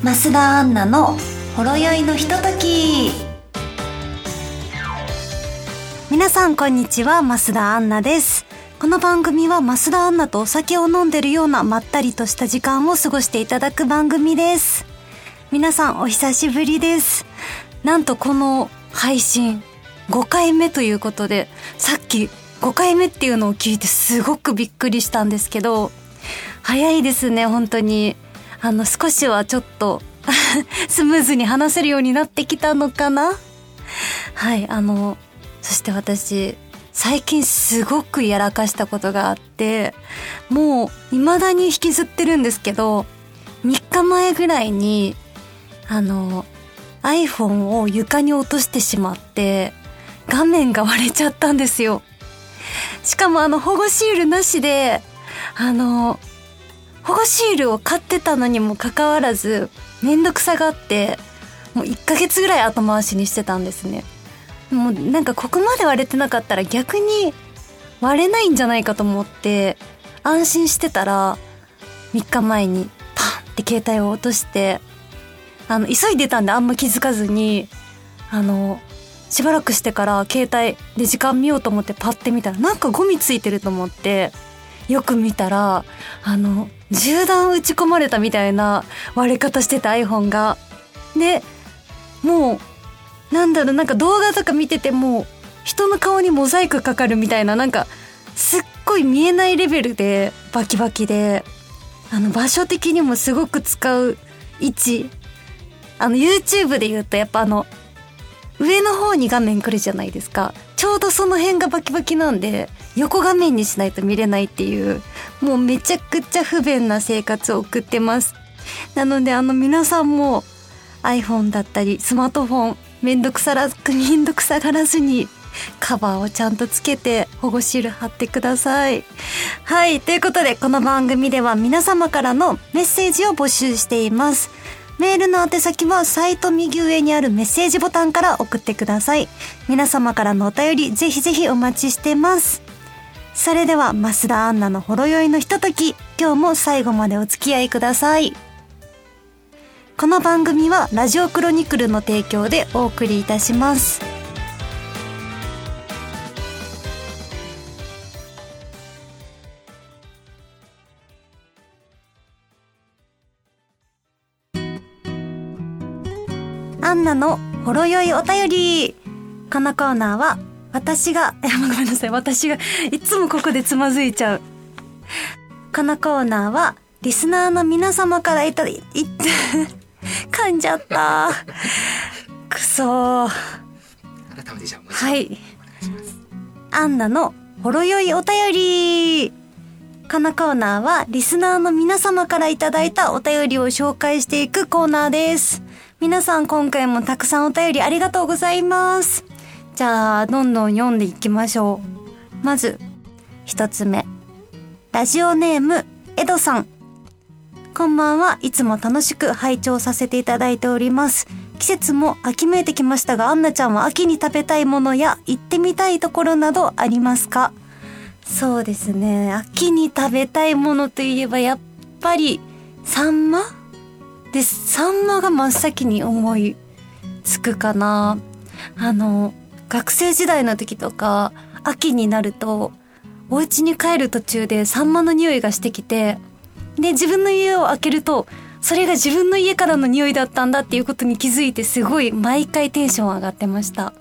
増田アンナのほろ酔いのひととき。皆さんこんにちは増田アンナです。この番組は増田アンナとお酒を飲んでるようなまったりとした時間を過ごしていただく番組です。皆さんお久しぶりです。なんとこの配信5回目ということでさっき5回目っていうのを聞いてすごくびっくりしたんですけど早いですね本当に。あの少しはちょっと スムーズに話せるようになってきたのかな？はいあのそして私最近すごくやらかしたことがあってもう未だに引きずってるんですけど3日前ぐらいにあの iPhone を床に落としてしまって画面が割れちゃったんですよ。しかもあの保護シールなしであの保護シールを買ってたのにもかかわらずめんどくさがってもう1ヶ月ぐらい後回しにしてたんですね。もうなんかここまで割れてなかったら逆に割れないんじゃないかと思って安心してたら3日前にパンって携帯を落としてあの急いでたんであんま気づかずにあのしばらくしてから携帯で時間見ようと思ってパッて見たらなんかゴミついてると思ってよく見たらあの銃弾撃ち込まれたみたいな割れ方してた iPhone が。でもうなんだろうなんか動画とか見てても人の顔にモザイクかかるみたいななんかすっごい見えないレベルでバキバキで。あの場所的にもすごく使う位置。あの YouTube で言うとやっぱあの上の方に画面来るじゃないですか。ちょうどその辺がバキバキなんで横画面にしないと見れないっていうもうめちゃくちゃ不便な生活を送ってますなのであの皆さんも iPhone だったりスマートフォンめんどくさら めんどくさがらずにカバーをちゃんとつけて保護シール貼ってください。はい。ということで、この番組では皆様からのメッセージを募集しています。メールの宛先はサイト右上にあるメッセージボタンから送ってください。皆様からのお便りぜひぜひお待ちしてます。それでは、増田アンナのほろ酔いのひととき、今日も最後までお付き合いください。この番組はラジオクロニクルの提供でお送りいたします。アンナのほろ酔いお便り。このコーナーは、私が、え、ごめんなさい。私が、いつもここでつまずいちゃう。このコーナーは、リスナーの皆様からいただい、い、噛んじゃった。くそー。改めてじゃあもう一度はい。お願いします。アンナのほろ酔いお便り。このコーナーはリスナーの皆様からいただいたお便りを紹介していくコーナーです。皆さん今回もたくさんお便りありがとうございます。じゃあ、どんどん読んでいきましょう。まず、一つ目。ラジオネーム、エドさん。こんばんは。いつも楽しく拝聴させていただいております。季節も秋めいてきましたが、アンナちゃんは秋に食べたいものや行ってみたいところなどありますか？そうですね。秋に食べたいものといえばやっぱりサンマ？です。サンマが真っ先に思いつくかな。あの、学生時代の時とか、秋になると、お家に帰る途中でサンマの匂いがしてきて、で、自分の家を開けると、それが自分の家からの匂いだったんだっていうことに気づいてすごい毎回テンション上がってました。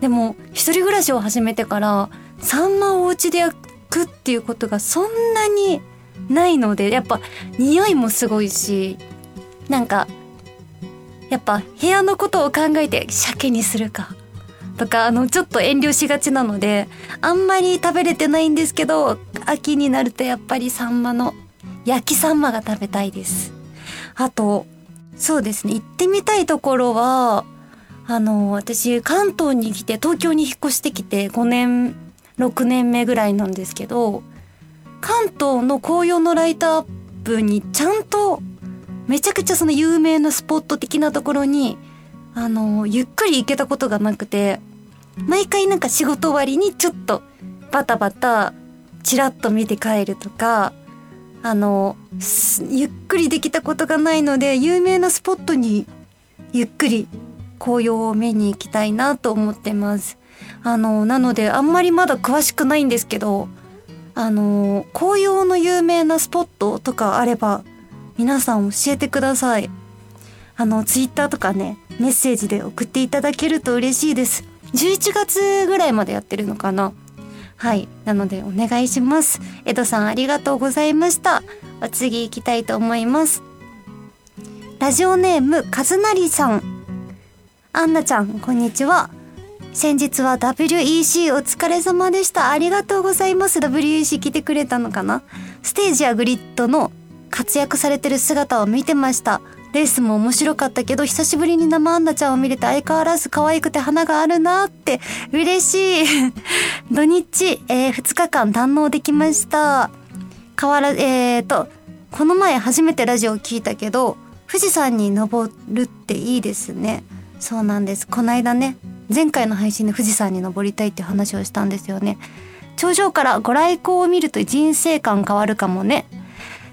でも、一人暮らしを始めてから、サンマをお家で焼くっていうことがそんなにないので、やっぱ匂いもすごいし、なんか、やっぱ部屋のことを考えて鮭にするかとか、あの、ちょっと遠慮しがちなので、あんまり食べれてないんですけど、秋になるとやっぱりサンマの焼きサンマが食べたいです。あと、そうですね、行ってみたいところは、あの、私、関東に来て、東京に引っ越してきて5年、6年目ぐらいなんですけど、関東の紅葉のライトアップにちゃんと、めちゃくちゃその有名なスポット的なところに、あの、ゆっくり行けたことがなくて、毎回なんか仕事終わりにちょっとバタバタチラッと見て帰るとか、あの、ゆっくりできたことがないので、有名なスポットにゆっくり紅葉を見に行きたいなと思ってます。あの、なのであんまりまだ詳しくないんですけど、あの、紅葉の有名なスポットとかあれば、皆さん教えてください。あの、ツイッターとかね、メッセージで送っていただけると嬉しいです。11月ぐらいまでやってるのかなはい。なのでお願いします。江戸さんありがとうございました。お次行きたいと思います。ラジオネーム、かずなりさん。アンナちゃん、こんにちは。先日は WEC お疲れ様でした。ありがとうございます。WEC 来てくれたのかなステージやグリッドの活躍されてる姿を見てました。レースも面白かったけど、久しぶりに生アンナちゃんを見れて相変わらず可愛くて花があるなって嬉しい。土日、えー、2日間堪能できました。変わら、えーと、この前初めてラジオを聞いたけど、富士山に登るっていいですね。そうなんです。この間ね、前回の配信で富士山に登りたいって話をしたんですよね。頂上からご来光を見ると人生観変わるかもね。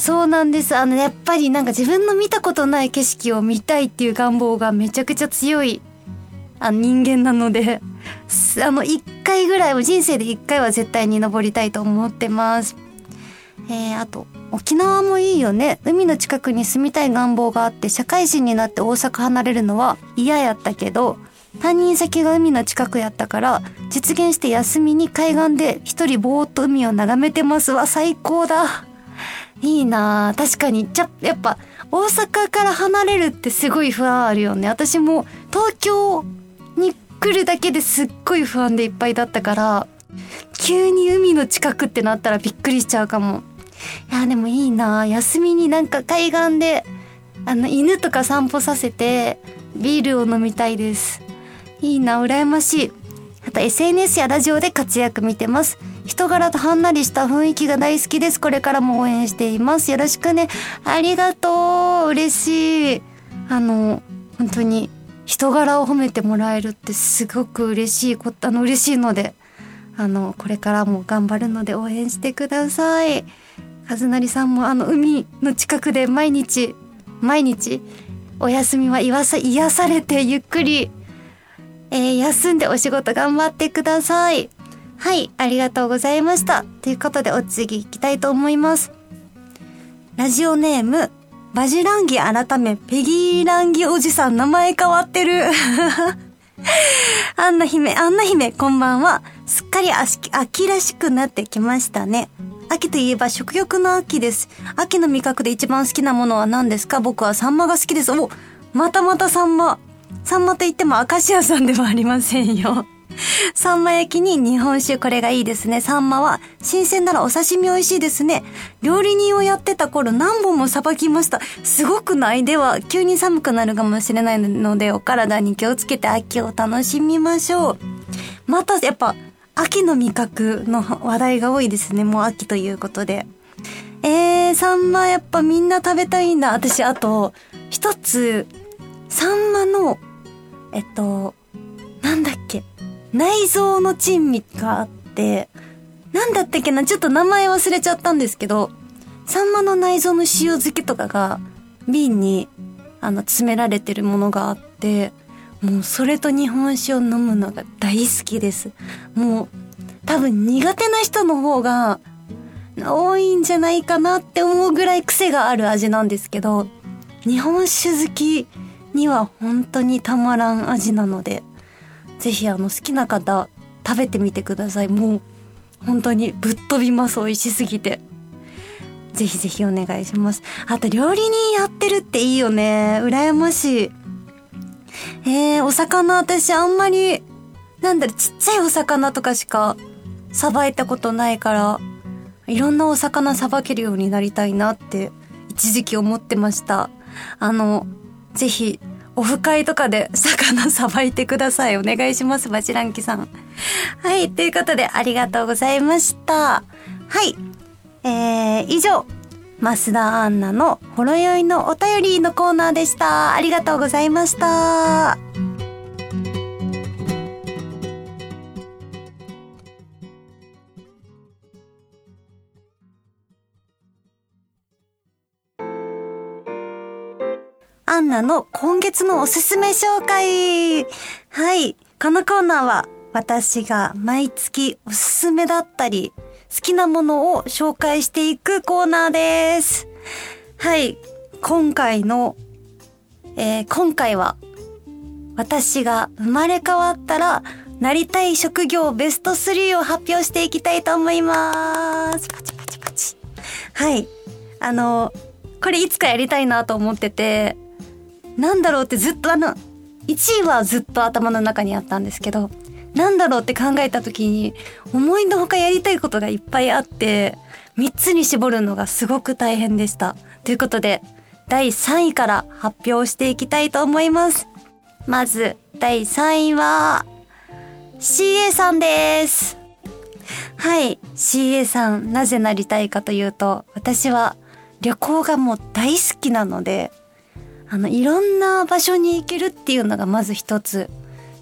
そうなんです。あの、やっぱりなんか自分の見たことない景色を見たいっていう願望がめちゃくちゃ強いあ人間なので、あの、一回ぐらいは、人生で一回は絶対に登りたいと思ってます。えー、あと、沖縄もいいよね。海の近くに住みたい願望があって、社会人になって大阪離れるのは嫌やったけど、担任先が海の近くやったから、実現して休みに海岸で一人ぼーっと海を眺めてますわ。最高だ。いいな確かに。じゃ、やっぱ、大阪から離れるってすごい不安あるよね。私も東京に来るだけですっごい不安でいっぱいだったから、急に海の近くってなったらびっくりしちゃうかも。いや、でもいいな休みになんか海岸で、あの、犬とか散歩させて、ビールを飲みたいです。いいな羨ましい。あと SNS やラジオで活躍見てます。人柄とはんなりした雰囲気が大好きです。これからも応援しています。よろしくね。ありがとう。嬉しい。あの、本当に人柄を褒めてもらえるってすごく嬉しいこと、あの、嬉しいので、あの、これからも頑張るので応援してください。和成さんもあの、海の近くで毎日、毎日、お休みは癒さ、癒されてゆっくり、えー、休んでお仕事頑張ってください。はい、ありがとうございました。ということで、お次行きたいと思います。ラジオネーム、バジランギ改め、ペギーランギおじさん名前変わってる。アンナ姫、アンナ姫、こんばんは。すっかり秋らしくなってきましたね。秋といえば食欲の秋です。秋の味覚で一番好きなものは何ですか？僕はサンマが好きです。おまたまたサンマ。サンマといってもアカシアさんではありませんよ。サンマ焼きに日本酒、これがいいですね。サンマは、新鮮ならお刺身美味しいですね。料理人をやってた頃何本もさばきました。すごくないでは、急に寒くなるかもしれないので、お体に気をつけて秋を楽しみましょう。また、やっぱ、秋の味覚の話題が多いですね。もう秋ということで。えー、サンマやっぱみんな食べたいんだ。私、あと、一つ、サンマの、えっと、内臓の珍味があって、なんだったっけな、ちょっと名前忘れちゃったんですけど、サンマの内臓の塩漬けとかが瓶にあの詰められてるものがあって、もうそれと日本酒を飲むのが大好きです。もう多分苦手な人の方が多いんじゃないかなって思うぐらい癖がある味なんですけど、日本酒好きには本当にたまらん味なので、ぜひあの好きな方食べてみてください。もう本当にぶっ飛びます。美味しすぎて。ぜひぜひお願いします。あと料理人やってるっていいよね。羨ましい。えー、お魚私あんまりなんだろちっちゃいお魚とかしかさばいたことないからいろんなお魚さばけるようになりたいなって一時期思ってました。あのぜひオフ会とかで魚さばいてください。お願いします、バチランキさん。はい、ということでありがとうございました。はい。えー、以上、増田アンナのほろ酔いのお便りのコーナーでした。ありがとうございました。ンナの今月のおすすめ紹介。はい。このコーナーは私が毎月おすすめだったり、好きなものを紹介していくコーナーです。はい。今回の、えー今回は私が生まれ変わったらなりたい職業ベスト3を発表していきたいと思います。パチパチパチ。はい。あの、これいつかやりたいなと思ってて、なんだろうってずっとあの、1位はずっと頭の中にあったんですけど、なんだろうって考えた時に、思いのほかやりたいことがいっぱいあって、3つに絞るのがすごく大変でした。ということで、第3位から発表していきたいと思います。まず、第3位は、CA さんです。はい。CA さん、なぜなりたいかというと、私は旅行がもう大好きなので、あの、いろんな場所に行けるっていうのがまず一つ、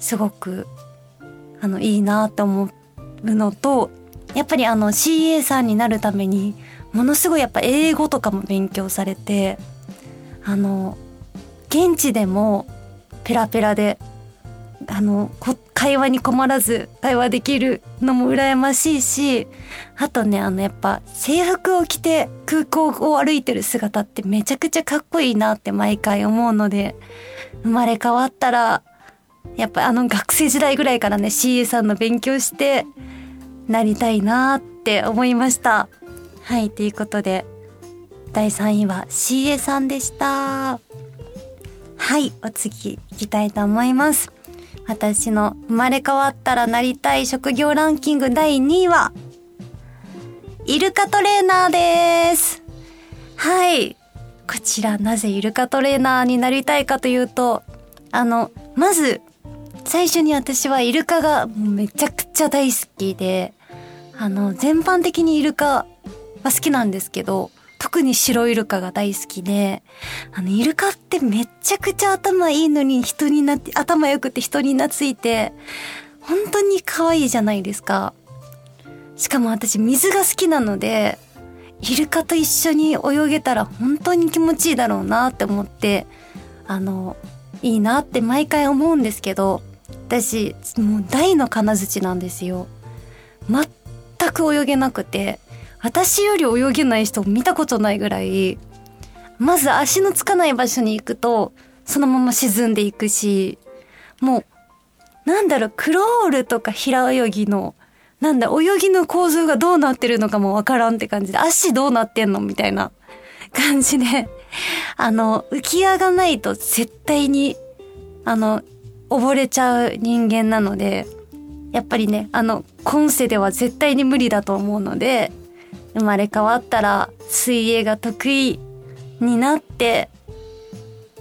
すごく、あの、いいなと思うのと、やっぱりあの CA さんになるために、ものすごいやっぱ英語とかも勉強されて、あの、現地でもペラペラで、あの、会話に困らず会話できるのも羨ましいし、あとね、あのやっぱ制服を着て空港を歩いてる姿ってめちゃくちゃかっこいいなって毎回思うので、生まれ変わったら、やっぱあの学生時代ぐらいからね、CA さんの勉強して、なりたいなって思いました。はい、ということで、第3位は CA さんでした。はい、お次行きたいと思います。私の生まれ変わったらなりたい職業ランキング第2位は、イルカトレーナーです。はい。こちらなぜイルカトレーナーになりたいかというと、あの、まず、最初に私はイルカがめちゃくちゃ大好きで、あの、全般的にイルカは好きなんですけど、特に白イルカが大好きで、あの、イルカってめちゃくちゃ頭いいのに人になって、頭良くて人に懐いて、本当に可愛いじゃないですか。しかも私水が好きなので、イルカと一緒に泳げたら本当に気持ちいいだろうなって思って、あの、いいなって毎回思うんですけど、私、もう大の金槌なんですよ。全く泳げなくて、私より泳げない人見たことないぐらい、まず足のつかない場所に行くと、そのまま沈んでいくし、もう、なんだろう、クロールとか平泳ぎの、なんだ、泳ぎの構造がどうなってるのかもわからんって感じで、足どうなってんのみたいな 感じで、あの、浮き上がないと絶対に、あの、溺れちゃう人間なので、やっぱりね、あの、今世では絶対に無理だと思うので、生まれ変わったら水泳が得意になって、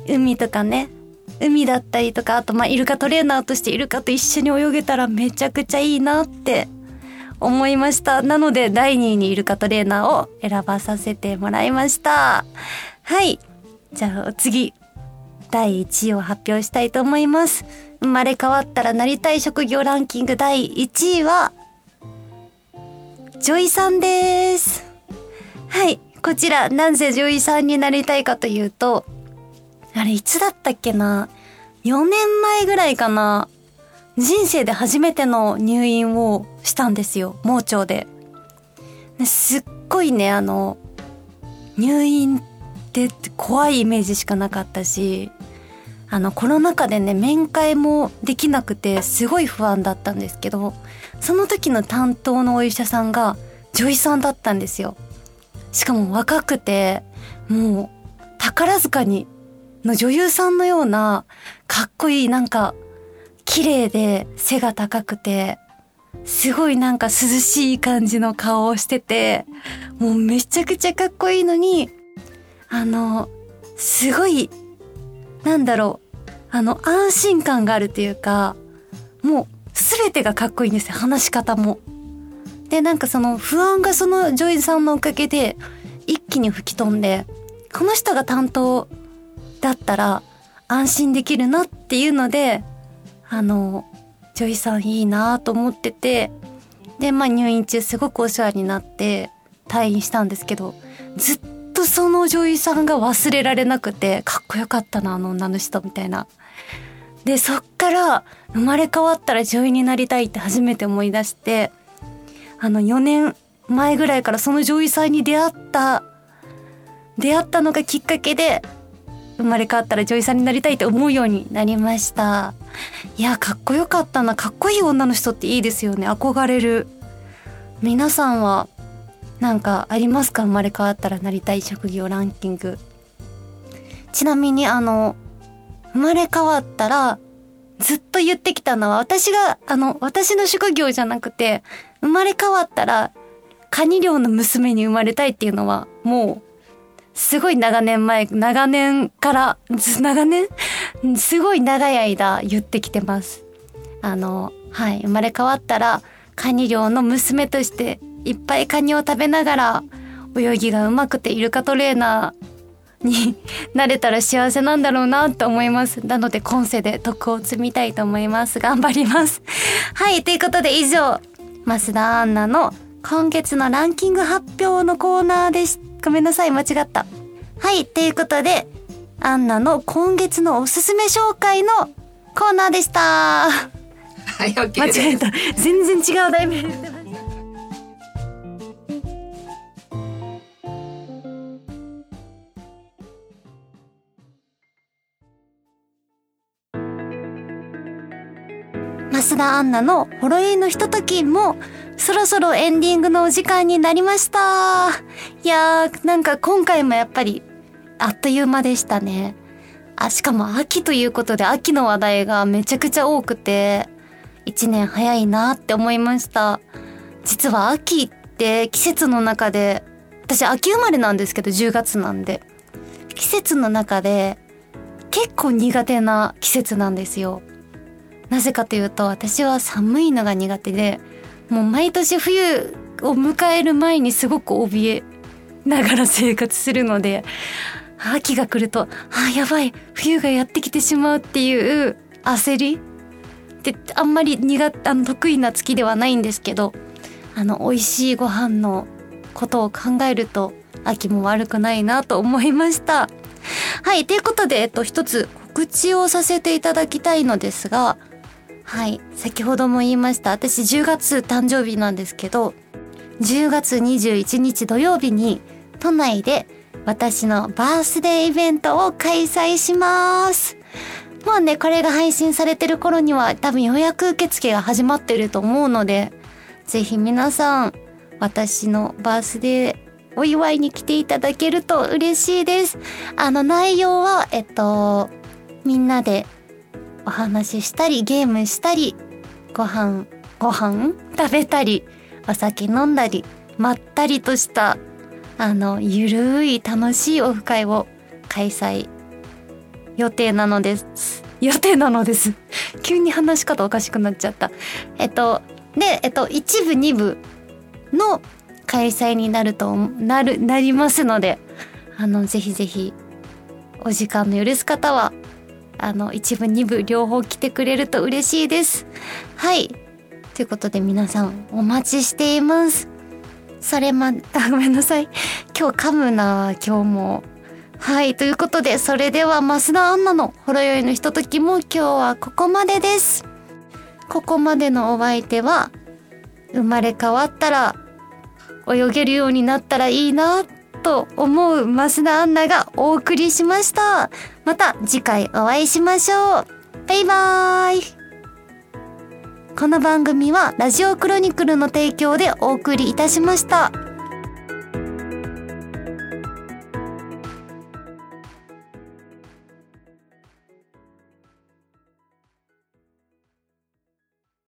海とかね、海だったりとか、あとまあイルカトレーナーとしてイルカと一緒に泳げたらめちゃくちゃいいなって思いました。なので第2位にイルカトレーナーを選ばさせてもらいました。はい。じゃあ次、第1位を発表したいと思います。生まれ変わったらなりたい職業ランキング第1位は、女医さんです。はい。こちら、なぜ女医さんになりたいかというと、あれ、いつだったっけな ?4 年前ぐらいかな人生で初めての入院をしたんですよ。盲腸。ですっごいね、あの、入院って怖いイメージしかなかったし、あの、コロナ禍でね、面会もできなくて、すごい不安だったんですけど、その時の担当のお医者さんが、女医さんだったんですよ。しかも若くて、もう、宝塚に、の女優さんのような、かっこいい、なんか、綺麗で背が高くて、すごいなんか涼しい感じの顔をしてて、もうめちゃくちゃかっこいいのに、あの、すごい、なんだろう、あの、安心感があるっていうか、もう、すべてがかっこいいんですよ、話し方も。で、なんかその不安がその女優さんのおかげで、一気に吹き飛んで、この人が担当だったら安心できるなっていうので、あの、女医さんいいなと思ってて、で、まあ入院中すごくお世話になって退院したんですけど、ずっとその女優さんが忘れられなくて、かっこよかったな、あの女の人みたいな。で、そっから生まれ変わったら女優になりたいって初めて思い出して、あの4年前ぐらいからその女優さんに出会った、出会ったのがきっかけで、生まれ変わったら女優さんになりたいって思うようになりました。いや、かっこよかったな。かっこいい女の人っていいですよね。憧れる。皆さんはなんかありますか？生まれ変わったらなりたい職業ランキング。ちなみにあの、生まれ変わったらずっと言ってきたのは私が、あの、私の職業じゃなくて、生まれ変わったらカニ漁の娘に生まれたいっていうのはもうすごい長年前、長年から、ず長年？すごい長い間言ってきてます。あの、はい、生まれ変わったら、カニ漁の娘としていっぱいカニを食べながら、泳ぎが上手くてイルカトレーナーになれたら幸せなんだろうなと思います。なので今世で徳を積みたいと思います。頑張ります。はい、ということで以上、増田アンナの今月のランキング発表のコーナーでした。ごめんなさい、間違った。はい、ということで、アンナの今月のおすすめ紹介のコーナーでした。はい、OK 間違えた。全然違う題名田アンナのほろ酔いのひとときもそろそろエンディングのお時間になりました。いやー、なんか今回もやっぱりあっという間でしたね。あ、しかも秋ということで秋の話題がめちゃくちゃ多くて、一年早いなって思いました。実は秋って季節の中で、私秋生まれなんですけど10月なんで、季節の中で結構苦手な季節なんですよ。なぜかというと私は寒いのが苦手で、もう毎年冬を迎える前にすごく怯えながら生活するので、秋が来ると、あ、やばい、冬がやってきてしまうっていう焦りってあんまり苦あの得意な月ではないんですけど、あの、美味しいご飯のことを考えると、秋も悪くないなと思いました。はい、ということで、えっと、一つ告知をさせていただきたいのですが、はい。先ほども言いました。私10月誕生日なんですけど、10月21日土曜日に都内で私のバースデーイベントを開催します。もうね、これが配信されてる頃には多分予約受付が始まってると思うので、ぜひ皆さん、私のバースデーお祝いに来ていただけると嬉しいです。あの内容は、えっと、みんなでお話ししたりゲームしたりご飯ご飯？食べたりお酒飲んだりまったりとしたあのゆるい楽しいオフ会を開催予定なのです。予定なのです。急に話し方おかしくなっちゃった。えっとでえっと一部二部の開催になるとなるなりますのであのぜひぜひお時間の許す方はあの、一部、二部、両方来てくれると嬉しいです。はい。ということで皆さん、お待ちしています。それま、あ、ごめんなさい。今日噛むな、今日も。はい。ということで、それでは、増田アンナのほろ酔いのひとときも今日はここまでです。ここまでのお相手は、生まれ変わったら、泳げるようになったらいいな、と思う増田アンナがお送りしました。また次回お会いしましょう。バイバーイ。この番組はラジオクロニクルの提供でお送りいたしました。